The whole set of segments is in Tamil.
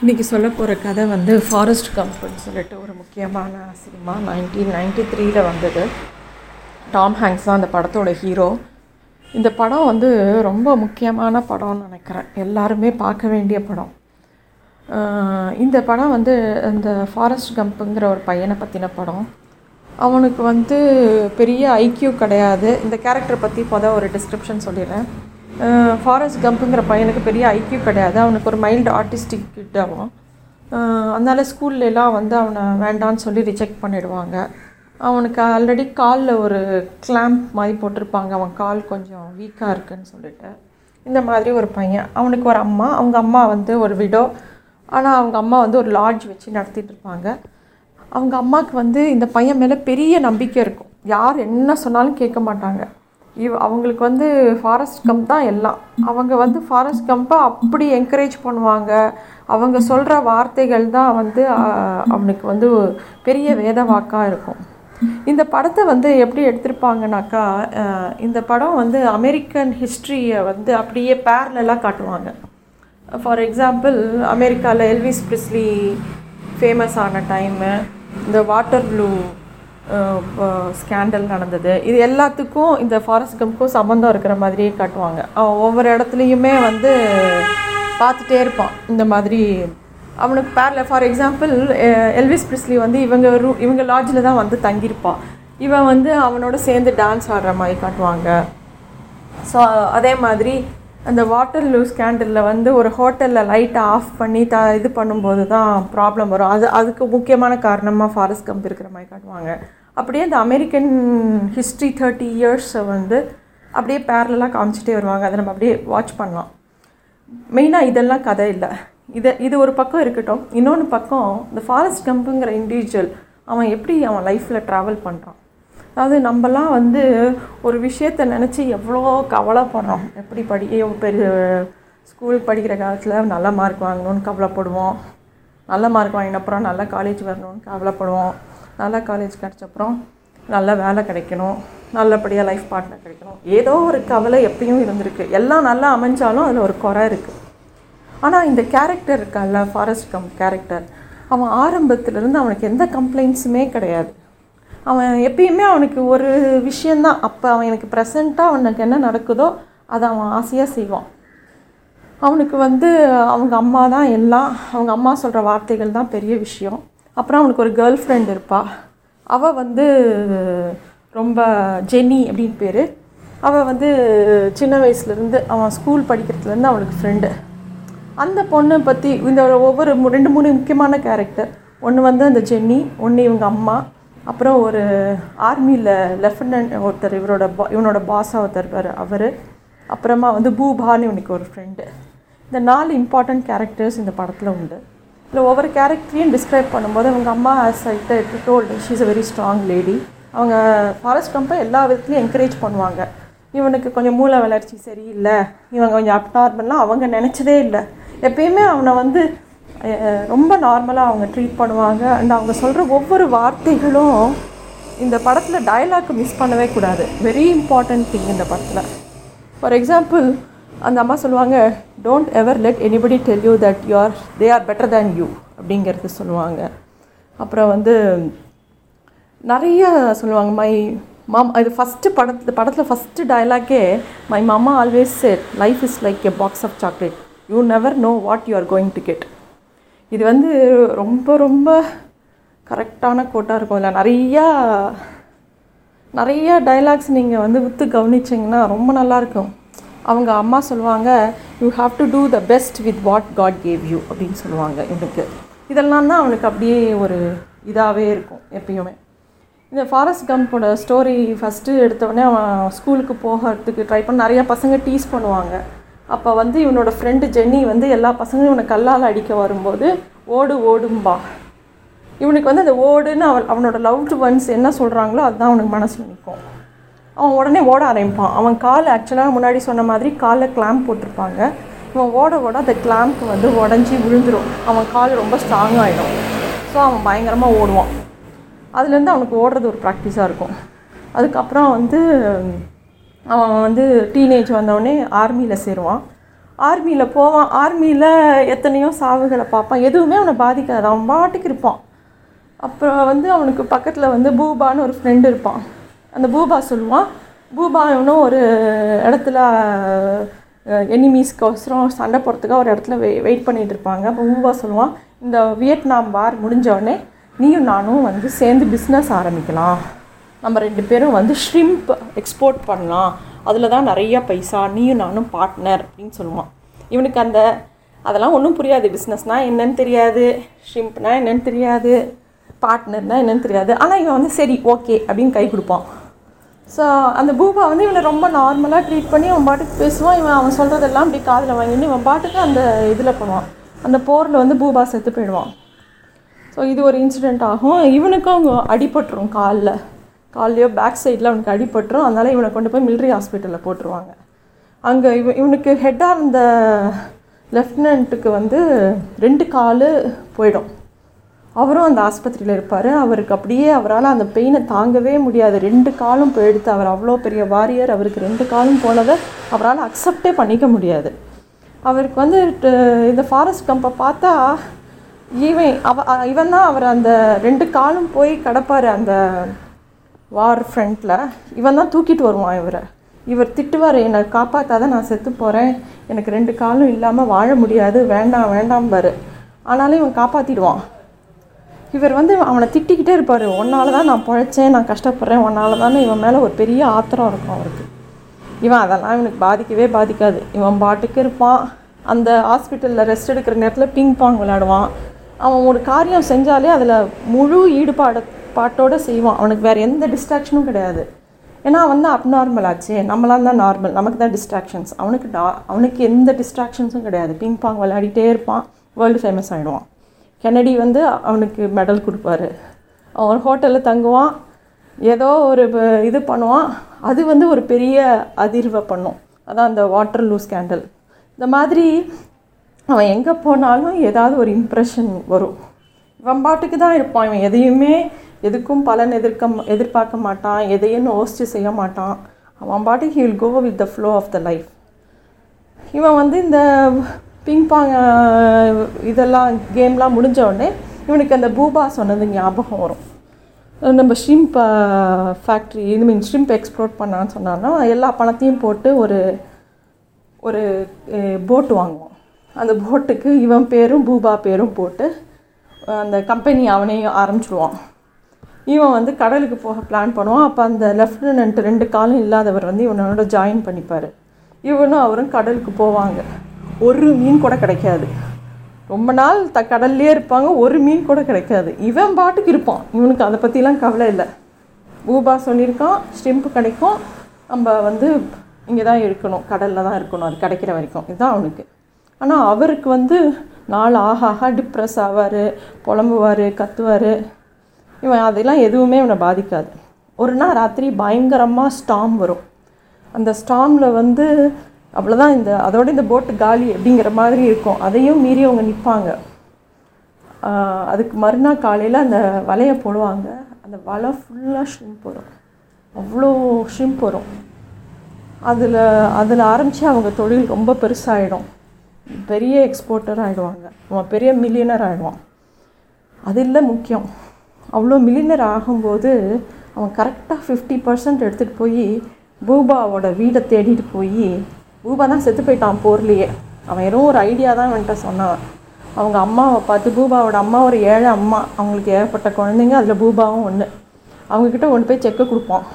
இன்றைக்கி சொல்ல போகிற கதை வந்து ஃபாரஸ்ட் கம்ப்னு சொல்லிட்டு ஒரு முக்கியமான சினிமா. நைன்டீன் நைன்டி த்ரீயில் வந்தது. டாம் ஹேங்ஸ் தான் அந்த படத்தோட ஹீரோ இந்த படம் வந்து ரொம்ப முக்கியமான படம்னு நினைக்கிறேன். எல்லாருமே பார்க்க வேண்டிய படம். இந்த படம் வந்து இந்த ஃபாரஸ்ட் கம்ப்புங்கிற ஒரு பையனை பற்றின படம். அவனுக்கு வந்து பெரிய ஐக்கியூ கிடையாது. இந்த கேரக்டரை பற்றி இப்போதான் ஒரு டிஸ்கிரிப்ஷன் சொல்லிடுறேன். ஃபாரஸ்ட் கம்புங்கிற பையனுக்கு பெரிய ஐக்கியம் கிடையாது. அவனுக்கு ஒரு மைல்டு ஆர்டிஸ்டிக் கிட்ட அவன் அதனால் ஸ்கூல்லலாம் வந்து அவனை வேண்டான்னு சொல்லி ரிஜெக்ட் பண்ணிடுவாங்க. அவனுக்கு ஆல்ரெடி காலில் ஒரு கிளாம்ப் மாதிரி போட்டிருப்பாங்க. அவன் கால் கொஞ்சம் வீக்காக இருக்குன்னு சொல்லிட்டு. இந்த மாதிரி ஒரு பையன். அவனுக்கு ஒரு அம்மா. அவங்க அம்மா வந்து ஒரு விடோ ஆனால் அவங்க அம்மா வந்து ஒரு லாட்ஜ் வச்சு நடத்திட்டு இருப்பாங்க. அவங்க அம்மாவுக்கு வந்து இந்த பையன் மேலே பெரிய நம்பிக்கை இருக்கும். யார் என்ன சொன்னாலும் கேட்க மாட்டாங்க. இவ் அவங்களுக்கு வந்து ஃபாரஸ்ட் கம்ப் தான் எல்லாம். அவங்க வந்து ஃபாரஸ்ட் கம்பை அப்படி என்கரேஜ் பண்ணுவாங்க. அவங்க சொல்கிற வார்த்தைகள் தான் வந்து அவனுக்கு வந்து பெரிய வேத வாக்காக இருக்கும். இந்த படத்தை வந்து எப்படி எடுத்திருப்பாங்கனாக்கா இந்த படம் வந்து அமெரிக்கன் ஹிஸ்ட்ரியை வந்து அப்படியே பேரலாக காட்டுவாங்க. ஃபார் எக்ஸாம்பிள் அமெரிக்காவில் எல்விஸ் பிரிஸ்லி ஃபேமஸ் ஆன டைமு இந்த வாட்டர் ப்ளூ ஸ்கேண்டல் நடந்தது. இது எல்லாத்துக்கும் இந்த ஃபாரஸ்ட் கம்ப்க்கும் சம்மந்தம் இருக்கிற மாதிரியே காட்டுவாங்க. அவன் ஒவ்வொரு இடத்துலையுமே வந்து பார்த்துட்டே இருப்பான். இந்த மாதிரி அவனுக்கு பேரில் ஃபார் எக்ஸாம்பிள் எல்விஸ் பிரிஸ்லி வந்து இவங்க ரூ இவங்க லாட்ஜில் தான் வந்து தங்கியிருப்பான். இவன் வந்து அவனோட சேர்ந்து டான்ஸ் ஆடுற மாதிரி காட்டுவாங்க. ஸோ அதே மாதிரி அந்த வாட்டர் லூஸ் ஸ்கேண்டலில் வந்து ஒரு ஹோட்டலில் லைட்டை ஆஃப் பண்ணி த இது பண்ணும்போது தான் ப்ராப்ளம் வரும். அது அதுக்கு முக்கியமான காரணமாக ஃபாரஸ்ட் கம்ப் இருக்கிற மாதிரி காட்டுவாங்க. அப்படியே இந்த அமெரிக்கன் ஹிஸ்ட்ரி தேர்ட்டி இயர்ஸை வந்து அப்படியே பேரலாக காமிச்சிட்டே வருவாங்க. அதை நம்ம அப்படியே வாட்ச் பண்ணலாம். மெயினாக இதெல்லாம் கதை இல்லை. இதை இது ஒரு பக்கம் இருக்கட்டும். இன்னொன்று பக்கம் இந்த ஃபாரஸ்ட் கம்புங்கிற இண்டிவிஜுவல் அவன் எப்படி அவன் லைஃப்பில் ட்ராவல் பண்ணுறான் அதாவது நம்மலாம் வந்து ஒரு விஷயத்தை நினச்சி எவ்வளோ கவலைப்படுறோம். எப்படி படி பெரிய ஸ்கூல் படிக்கிற காலத்தில் நல்ல மார்க் வாங்கணும்னு கவலைப்படுவோம். நல்ல மார்க் வாங்கின அப்புறம் நல்ல காலேஜ் வரணும்னு கவலைப்படுவோம். நல்ல காலேஜ் கிடச்சப்புறம் நல்ல வேலை கிடைக்கணும். நல்லபடியாக லைஃப் பார்ட்னர் கிடைக்கணும். ஏதோ ஒரு கவலை எப்பயும் இருந்திருக்கு. எல்லாம் நல்லா அமைஞ்சாலும் அதில் ஒரு குறை இருக்குது ஆனால் இந்த கேரக்டர் இருக்கான்ல ஃபாரஸ்ட் கம் கேரக்டர் அவன் ஆரம்பத்துலேருந்து அவனுக்கு எந்த கம்ப்ளைண்ட்ஸுமே கிடையாது. அவன் எப்பயுமே அவனுக்கு ஒரு விஷயந்தான் அப்போ அவன் எனக்கு ப்ரெசண்ட்டாக அவனுக்கு என்ன நடக்குதோ அதை அவன் ஆசையாக செய்வான். அவனுக்கு வந்து அவங்க அம்மா தான் எல்லாம் அவங்க அம்மா சொல்கிற வார்த்தைகள் தான் பெரிய விஷயம். அப்புறம் அவனுக்கு ஒரு கேர்ள் ஃப்ரெண்ட் இருப்பா. அவள் வந்து ரொம்ப ஜென்னி அப்படின்னு பேர். அவள் வந்து சின்ன வயசுலேருந்து அவன் ஸ்கூல் படிக்கிறதுலேருந்து அவனுக்கு ஃப்ரெண்டு அந்த பொண்ணை பற்றி இந்த ஒவ்வொரு ரெண்டு மூணு முக்கியமான கேரக்டர் ஒன்று வந்து அந்த ஜென்னி ஒன்று இவங்க அம்மா. அப்புறம் ஒரு ஆர்மியில் லெஃப்டினன்ட் ஒருத்தர் இவரோட பா இவனோட பாஸாக ஒருத்தர் அவர். அப்புறமா வந்து பூபான்னு இவனுக்கு ஒரு ஃப்ரெண்டு இந்த நாலு இம்பார்ட்டண்ட் கேரக்டர்ஸ் இந்த படத்தில் உண்டு. இல்லை ஒவ்வொரு கேரக்டரையும் டிஸ்கிரைப் பண்ணும்போது அவங்க அம்மா as I'd told she's a very strong lady அவங்க ஃபாரஸ்ட் கம்பை எல்லா விதத்துலையும் என்கரேஜ் பண்ணுவாங்க. இவனுக்கு கொஞ்சம் மூளை வளர்ச்சி சரியில்லை. இவங்க கொஞ்சம் அப்நார்மல்லாம் அவங்க நினச்சதே இல்லை. எப்பயுமே அவனை வந்து ரொம்ப நார்மலாக அவங்க ட்ரீட் பண்ணுவாங்க. அண்ட் அவங்க சொல்கிற ஒவ்வொரு வார்த்தைகளும் இந்த படத்தில் டயலாக் மிஸ் பண்ணவே கூடாது. வெரி இம்பார்ட்டன்ட் திங் இந்த படத்தில். ஃபார் எக்ஸாம்பிள் அந்த அம்மா சொல்லுவாங்க don't ever let anybody tell you that you are they are better than you அப்படிங்கிறது சொல்லுவாங்க. அப்புறம் வந்து நிறைய சொல்லுவாங்க மை மாம் இது ஃபஸ்ட்டு படத்தில் படத்தில் first டயலாக்கே my mama always said life is like a box of chocolate you never know what you are going to get இது வந்து ரொம்ப ரொம்ப கரெக்டான கோட்டாக இருக்கும். இல்லை நிறையா நிறையா டைலாக்ஸ் நீங்கள் வந்து வித்து கவனிச்சிங்கன்னா ரொம்ப நல்லாயிருக்கும் அவங்க அம்மா சொல்லுவாங்க you have to do the best with what God gave you அப்படின்னு சொல்லுவாங்க இவனுக்கு. இதெல்லாம் தான் அவனுக்கு அப்படியே ஒரு இதாகவே இருக்கும் எப்பயுமே. இந்த ஃபாரஸ்ட் கம்போட ஸ்டோரி ஃபஸ்ட்டு எடுத்தோடனே அவன் ஸ்கூலுக்கு போகிறதுக்கு ட்ரை பண்ண நிறையா பசங்க டீஸ் பண்ணுவாங்க. அப்போ வந்து இவனோட ஃப்ரெண்டு ஜென்னி வந்து எல்லா பசங்களும் இவனை கல்லால் அடிக்க வரும்போது ஓடு ஓடும்பா இவனுக்கு வந்து அந்த ஓடுன்னு அவன் அவனோட லவ்டு ஒன்ஸ் என்ன சொல்கிறாங்களோ அதுதான் அவனுக்கு மனசில் நிற்கும் அவன் உடனே ஓட ஆரம்பிப்பான். அவன் கால் ஆக்சுவலாக முன்னாடி சொன்ன மாதிரி காலில் கிளாம்ப் போட்டிருப்பாங்க. இவன் ஓட ஓட அந்த கிளாம்ப் வந்து உடஞ்சி விழுந்துடும் அவன் கால் ரொம்ப ஸ்ட்ராங் ஆகிடும் ஸோ அவன் பயங்கரமாக ஓடுவான். அதுலேருந்து அவனுக்கு ஓடுறது ஒரு ப்ராக்டிஸாக இருக்கும். அதுக்கப்புறம் வந்து அவன் வந்து டீனேஜ் வந்தோடனே ஆர்மியில் சேருவான். ஆர்மியில் போவான். ஆர்மியில் எத்தனையோ சாவுகளை பார்ப்பான். எதுவுமே அவனை பாதிக்காது. அவன் பாட்டுக்கு இருப்பான். அப்புறம் வந்து அவனுக்கு பக்கத்தில் வந்து பூபான்னு ஒரு ஃப்ரெண்டு இருப்பான். அந்த பூபா சொல்லுவான் பூபா இவனும் ஒரு இடத்துல எனிமீஸ்க்கோசரம் சண்டை போகிறதுக்காக ஒரு இடத்துல வெய் வெயிட் பண்ணிகிட்டு இருப்பாங்க. அப்போ பூபா சொல்லுவான் இந்த வியட்நாம் வார் முடிஞ்சோடனே நீயும் நானும் வந்து சேர்ந்து பிஸ்னஸ் ஆரம்பிக்கலாம். நம்ம ரெண்டு பேரும் வந்து ஷ்ரிம்ப் எக்ஸ்போர்ட் பண்ணலாம். அதில் தான் நிறைய பைசா நீயும் நானும் பார்ட்னர் அப்படின்னு சொல்லுவான். இவனுக்கு அந்த அதெல்லாம் ஒன்றும் புரியாது. பிஸ்னஸ்னால் என்னன்னு தெரியாது. ஷ்ரிம்ப்னா என்னன்னு தெரியாது. பார்ட்னர்னால் என்னன்னு தெரியாது. ஆனால் இவன் வந்து சரி ஓகே அப்படின்னு கை கொடுப்பான். ஸோ அந்த பூபா வந்து இவனை ரொம்ப நார்மலாக ட்ரீட் பண்ணி அவன் பாட்டுக்கு பேசுவான். இவன் அவன் சொல்கிறதெல்லாம் அப்படி காதில் வாங்கிட்டு இவன் பாட்டுக்கு அந்த இதில் பண்ணுவான் அந்த போரில் வந்து பூபா செத்து போயிடுவான். ஸோ இது ஒரு இன்சிடெண்ட் ஆகும். இவனுக்கும் அவங்க அடிபட்டுரும் காலில். கால்லையோ பேக் சைடில் அவனுக்கு அடிபட்டுரும். அதனால் இவனை கொண்டு போய் மிலிட்ரி ஹாஸ்பிட்டலில் போட்டுருவாங்க. அங்கே இவ இவனுக்கு ஹெட்டாக இருந்த லெஃப்டினண்ட்டுக்கு வந்து ரெண்டு கால் போயிடும். அவரும் அந்த ஆஸ்பத்திரியில் இருப்பார். அவருக்கு அப்படியே அவரால் அந்த பெயினை தாங்கவே முடியாது. ரெண்டு காலும் போயிடுத்து. அவர் அவ்வளோ பெரிய வாரியர் அவருக்கு ரெண்டு காலும் போனதை அவரால் அக்செப்டே பண்ணிக்க முடியாது. அவருக்கு வந்து ட- இந்த ஃபாரஸ்ட் கம்பை பார்த்தா இவன் அவ இவன் தான் அவர் அந்த ரெண்டு காலும் போய் கிடப்பார். அந்த வார் ஃப்ரண்ட்டில் இவன் தான் தூக்கிட்டு வருவான் இவரை. இவர் திட்டுவார் என்னை காப்பாற்றாத நான் செத்து போகிறேன் எனக்கு ரெண்டு காலும் இல்லாமல் வாழ முடியாது. வேண்டாம் வேண்டாம்பாரு. ஆனாலும் இவன் காப்பாற்றிடுவான் இவர் வந்து அவனை திட்டிக்கிட்டே இருப்பார். உன்னால தான் நான் பழைச்சேன் நான் கஷ்டப்படுறேன். உன்னால தானே இவன் மேலே ஒரு பெரிய ஆத்திரம் இருக்கும் அவருக்கு. இவன் அதெல்லாம் இவனுக்கு பாதிக்கவே பாதிக்காது. இவன் பாட்டுக்கு இருப்பான். அந்த ஹாஸ்பிட்டலில் ரெஸ்ட் எடுக்கிற நேரத்தில் பிங் பாங் விளையாடுவான். அவன் ஒரு காரியம் செஞ்சாலே அதில் முழு ஈடுபாடு பாட்டோடு செய்வான். அவனுக்கு வேறு எந்த டிஸ்ட்ராக்ஷனும் கிடையாது. ஏன்னா அவன் தான் அப்நார்மல் ஆச்சு. நம்மளாம் தான் நார்மல் நமக்கு தான் டிஸ்ட்ராக்ஷன்ஸ் அவனுக்கு டா அவனுக்கு எந்த டிஸ்ட்ராக்ஷன்ஸும் கிடையாது. பிங் பாங் விளையாடிட்டே இருப்பான். வேர்ல்டு ஃபேமஸ் ஆகிடுவான் கெனடி வந்து அவனுக்கு மெடல் கொடுப்பாரு. அவன் ஒரு ஹோட்டலில் தங்குவான். ஏதோ ஒரு இது பண்ணுவான். அது வந்து ஒரு பெரிய அதிர்வை பண்ணும். அதான் அந்த வாட்டர் லூ ஸ்கேண்டல் இந்த மாதிரி அவன் எங்கே போனாலும் ஏதாவது ஒரு இம்ப்ரெஷன் வரும். இவன் பாட்டுக்கு தான் இருப்பான். இவன் எதையுமே எதுக்கும் பலன் எதிர்க்க எதிர்பார்க்க மாட்டான் எதையும் யோசிச்சு செய்ய மாட்டான். அவன் பாட்டு he will go with the flow of the life இவன் வந்து இந்த பிங் பாங் இதெல்லாம் கேம்லாம் முடிஞ்ச உடனே இவனுக்கு அந்த பூபா சொன்னது ஞாபகம் வரும். நம்ம ஷ்ரிம்ப் ஃபேக்ட்ரி இது மீன் ஷ்ரிம்ப் எக்ஸ்ப்ளோர் பண்ணான்னு சொன்னான்னா எல்லா பணத்தையும் போட்டு ஒரு ஒரு போட் வாங்குவான். அந்த போட்டுக்கு இவன் பேரும் பூபா பேரும் போட்டு அந்த கம்பெனி அவனையும் ஆரம்பிச்சிடுவான் இவன் வந்து கடலுக்கு போக பிளான் பண்ணுவான். அப்போ அந்த லெஃப்டினன்ட் ரெண்டு காலும் இல்லாதவர் வந்து இவனோட ஜாயின் பண்ணிப்பார். இவனும் அவரும் கடலுக்கு போவாங்க. ஒரு மீன் கூட கிடைக்காது. ரொம்ப நாள் த கடல்லே இருப்பாங்க. ஒரு மீன் கூட கிடைக்காது. இவன் பாட்டுக்கு இருப்பான். இவனுக்கு அதை பற்றிலாம் கவலை இல்லை. பூபா சொல்லியிருக்கான் ஸ்டிம்பு கிடைக்கும். நம்ம வந்து இங்கே தான் இருக்கணும். கடலில் தான் இருக்கணும். அது கிடைக்கிற வரைக்கும். இதுதான் அவனுக்கு. ஆனால் அவருக்கு வந்து நாள் ஆக ஆக டிப்ரெஸ் ஆவார் புலம்புவார் கத்துவார். இவன் அதெல்லாம் எதுவுமே இவனை பாதிக்காது. ஒரு நாள் ராத்திரி பயங்கரமாக ஸ்டாம் வரும். அந்த ஸ்டாமில் வந்து அவ்வளோதான் இந்த அதோட இந்த போட்டு காலி அப்படிங்கிற மாதிரி இருக்கும். அதையும் மீறி அவங்க நிற்பாங்க அதுக்கு மறுநாள் காலையில் அந்த வலையை போடுவாங்க. அந்த வலை ஃபுல்லாக ஷ்ரிம்ப் வரும். அவ்வளோ ஷ்ரிம்ப் வரும். அதில் அதில் ஆரம்பித்து அவங்க தொழில் ரொம்ப பெருசாகிடும் பெரிய எக்ஸ்போர்ட்டர் ஆகிடுவாங்க அவன் பெரிய மில்லியனர் ஆகிடுவான் அது இல்லை முக்கியம். அவ்வளோ மில்லினர் ஆகும்போது அவன் கரெக்டாக ஃபிஃப்டி பர்சன்ட் எடுத்துகிட்டு போய் பூபாவோட வீடை தேடிட்டு போய் பூபா தான் செத்து போயிட்டான் போர்லேயே. அவன் வெறும் ஒரு ஐடியா தான் அவன்கிட்ட சொன்னான். அவங்க அம்மாவை பார்த்து பூபாவோட அம்மா ஒரு ஏழை அம்மா அவங்களுக்கு ஏகப்பட்ட குழந்தைங்க அதில் பூபாவும் ஒன்று அவங்கக்கிட்ட கொண்டு போய் செக்கை கொடுப்பான்.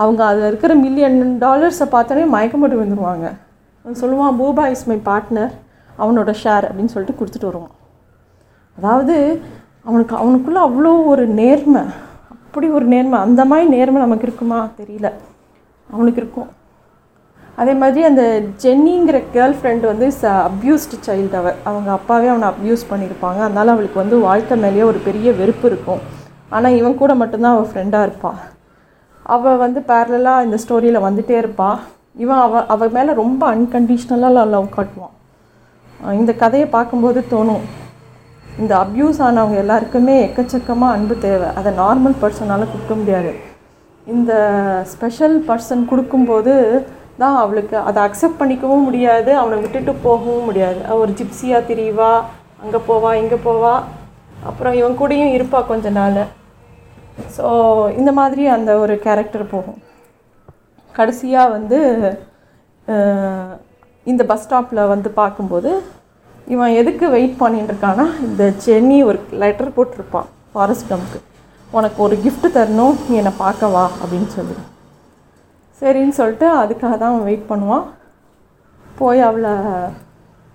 அவங்க அதில் இருக்கிற மில்லியன் டாலர்ஸை பார்த்தோன்னே மயக்கம் போட்டு வந்துடுவாங்க அவன் சொல்லுவான் பூபா இஸ் மை பார்ட்னர் அவனோட ஷேர் அப்படின்னு சொல்லிட்டு கொடுத்துட்டு வருவான். அதாவது அவனுக்கு அவனுக்குள்ளே அவ்வளோ ஒரு நேர்மை. அப்படி ஒரு நேர்மை. அந்த மாதிரி நேர்மை நமக்கு இருக்குமா? தெரியல. அவனுக்கு இருக்கும். அதே மாதிரி அந்த ஜென்னிங்கிற கேர்ள் ஃப்ரெண்டு வந்து அப்யூஸ்டு சைல்டு அவ. அவங்க அப்பாவே அவனை அப்யூஸ் பண்ணியிருப்பாங்க. அதனால் அவளுக்கு வந்து வாழ்க்கை மேலேயே ஒரு பெரிய வெறுப்பு இருக்கும். ஆனால் இவன் கூட மட்டும்தான் அவள் ஃப்ரெண்டாக இருப்பாள் அவள் வந்து பேரலாக இந்த ஸ்டோரியில் வந்துகிட்டே இருப்பாள் இவன் அவள் அவள் மேலே ரொம்ப அன்கண்டிஷ்னலாக லவ் காட்டுவான். இந்த கதையை பார்க்கும்போது தோணும். இந்த அப்யூஸ் ஆனவங்க எல்லாருக்குமே எக்கச்சக்கமாக அன்பு தேவை. அதை நார்மல் பர்சனால் கொடுக்க முடியாது. இந்த ஸ்பெஷல் பர்சன் கொடுக்கும்போது தான் அவளுக்கு அதை அக்செப்ட் பண்ணிக்கவும் முடியாது. அவனை விட்டுட்டு போகவும் முடியாது. ஒரு ஜிப்சியாக திரிவா அங்கே போவா இங்கே போவா. அப்புறம் இவன் கூடயும் இருப்பா கொஞ்ச நாள். ஸோ இந்த மாதிரி அந்த ஒரு கேரக்டர் போகும். கடைசியாக வந்து இந்த பஸ் ஸ்டாப்பில் வந்து பார்க்கும்போது இவன் எதுக்கு வெயிட் பண்ணிட்டு இருக்கான்னா இந்த சென்னி ஒரு லெட்டர் போட்டிருப்பான் ஃபாரஸ்ட் கம்க்கு உனக்கு ஒரு கிஃப்ட் தரணும் நீ என்னை பார்க்க வா அப்படின்னு சொல்லி. சரின்னு சொல்லிட்டு அதுக்காக தான் அவன் வெயிட் பண்ணுவான். போய் அவளை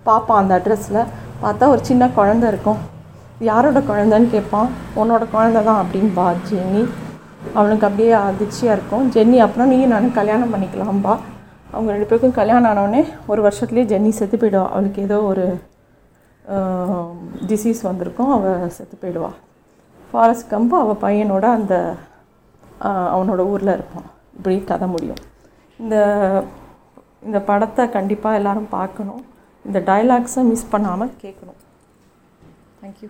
பார்ப்பான் அந்த அட்ரஸில் பார்த்தா ஒரு சின்ன குழந்த இருக்கும். யாரோட குழந்தைன்னு கேட்பான். உன்னோட குழந்த தான் அப்படின்பா ஜென்னி அவனுக்கு அப்படியே அதிர்ச்சியாக இருக்கும். ஜென்னி அப்புறம் நீ நானும் கல்யாணம் பண்ணிக்கலாம்பா. அவங்க ரெண்டு பேருக்கும் கல்யாணம் ஆனவுடனே ஒரு வருஷத்துலேயே ஜென்னி செத்து போயிடும் அவளுக்கு ஏதோ ஒரு டிசீஸ் வந்திருக்கும் அவள் செத்து போயிடுவாள் ஃபாரஸ்ட் கம்பு அவள் பையனோட அந்த அவனோட ஊரில் இருப்பான். இப்படி கதை முடியும். இந்த இந்த படத்தை கண்டிப்பாக எல்லோரும் பார்க்கணும். இந்த டயலாக்ஸை மிஸ் பண்ணாமல் கேட்கணும். தேங்க்யூ